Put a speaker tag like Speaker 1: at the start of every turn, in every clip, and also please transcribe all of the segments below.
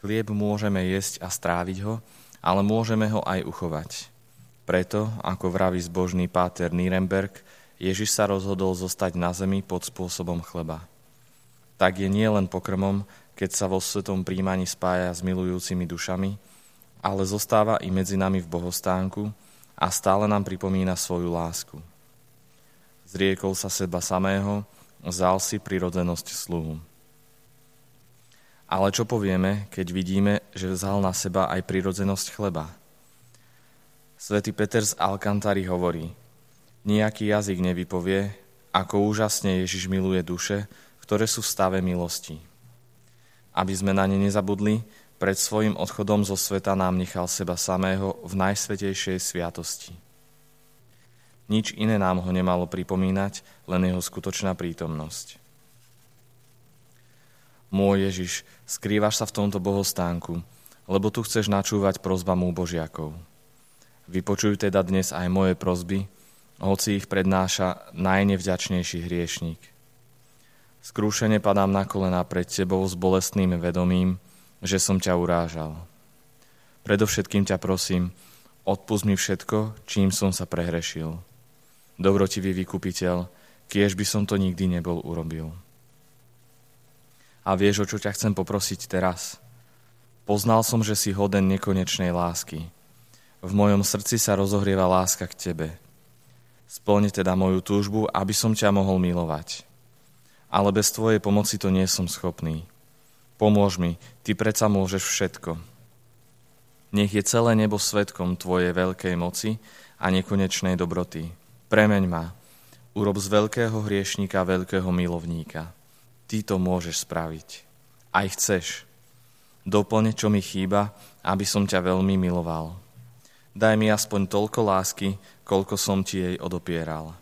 Speaker 1: Chlieb môžeme jesť a stráviť ho, ale môžeme ho aj uchovať. Preto, ako vraví zbožný páter Nirenberg, Ježiš sa rozhodol zostať na zemi pod spôsobom chleba. Tak je nie len pokrmom, keď sa vo svetom príjmaní spája s milujúcimi dušami, ale zostáva i medzi nami v bohostánku a stále nám pripomína svoju lásku. Zriekol sa seba samého, vzal si prirodzenosť sluhu. Ale čo povieme, keď vidíme, že vzal na seba aj prirodzenosť chleba? Svetý Peter z Alcantary hovorí, nejaký jazyk nevypovie, ako úžasne Ježiš miluje duše, ktoré sú v stave milosti. Aby sme na ne nezabudli, pred svojim odchodom zo sveta nám nechal seba samého v najsvetejšej sviatosti. Nič iné nám ho nemalo pripomínať, len jeho skutočná prítomnosť. Môj Ježiš, skrývaš sa v tomto bohostánku, lebo tu chceš načúvať prozbam Božiakov. Vypočuj teda dnes aj moje prozby, hoci ich prednáša najnevďačnejší hriešník. Skrúšene padám na kolena pred tebou s bolestným vedomím, že som ťa urážal. Predovšetkým ťa prosím, odpust mi všetko, čím som sa prehrešil. Dobrotivý vykupiteľ, kiež by som to nikdy nebol urobil. A vieš, o čo ťa chcem poprosiť teraz? Poznal som, že si hoden nekonečnej lásky. V mojom srdci sa rozohrieva láska k tebe. Splň teda moju túžbu, aby som ťa mohol milovať. Ale bez tvojej pomoci to nie som schopný. Pomôž mi, ty predsa môžeš všetko. Nech je celé nebo svetkom tvojej veľkej moci a nekonečnej dobroty. Premeň ma, urob z veľkého hriešníka veľkého milovníka. Ty to môžeš spraviť. Aj chceš. Doplň, čo mi chýba, aby som ťa veľmi miloval. Daj mi aspoň toľko lásky, koľko som ti jej odopieral.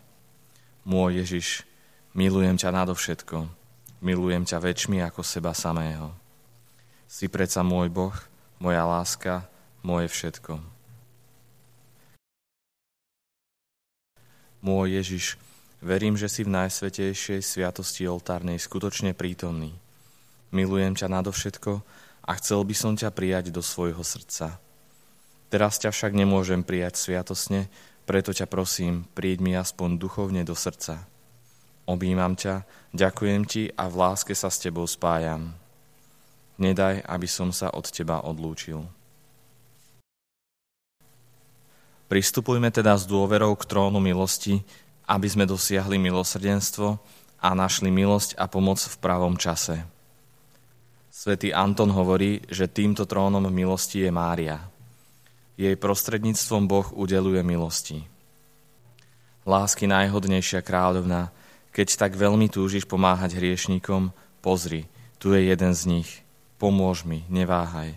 Speaker 1: Môj Ježiš, milujem ťa nadovšetko. Milujem ťa väčšmi ako seba samého. Si predsa môj Boh, moja láska, moje všetko. Môj Ježiš, Verím, že si v najsvetejšej sviatosti oltárnej skutočne prítomný. Milujem ťa nadovšetko a chcel by som ťa prijať do svojho srdca. Teraz ťa však nemôžem prijať sviatosne, preto ťa prosím, príď mi aspoň duchovne do srdca. Objímam ťa, ďakujem ti a v láske sa s tebou spájam. Nedaj, aby som sa od teba odlúčil. Pristupujme teda s dôverou k trónu milosti, aby sme dosiahli milosrdenstvo a našli milosť a pomoc v pravom čase. Svetý Anton hovorí, že týmto trónom milosti je Mária. Jej prostredníctvom Boh udeluje milosti. Lásky najhodnejšia kráľovna, keď tak veľmi túžiš pomáhať hriešníkom, pozri, tu je jeden z nich. Pomôž mi, neváhaj.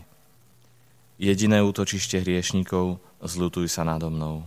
Speaker 1: Jediné útočište hriešníkov, zľutuj sa nado mnou.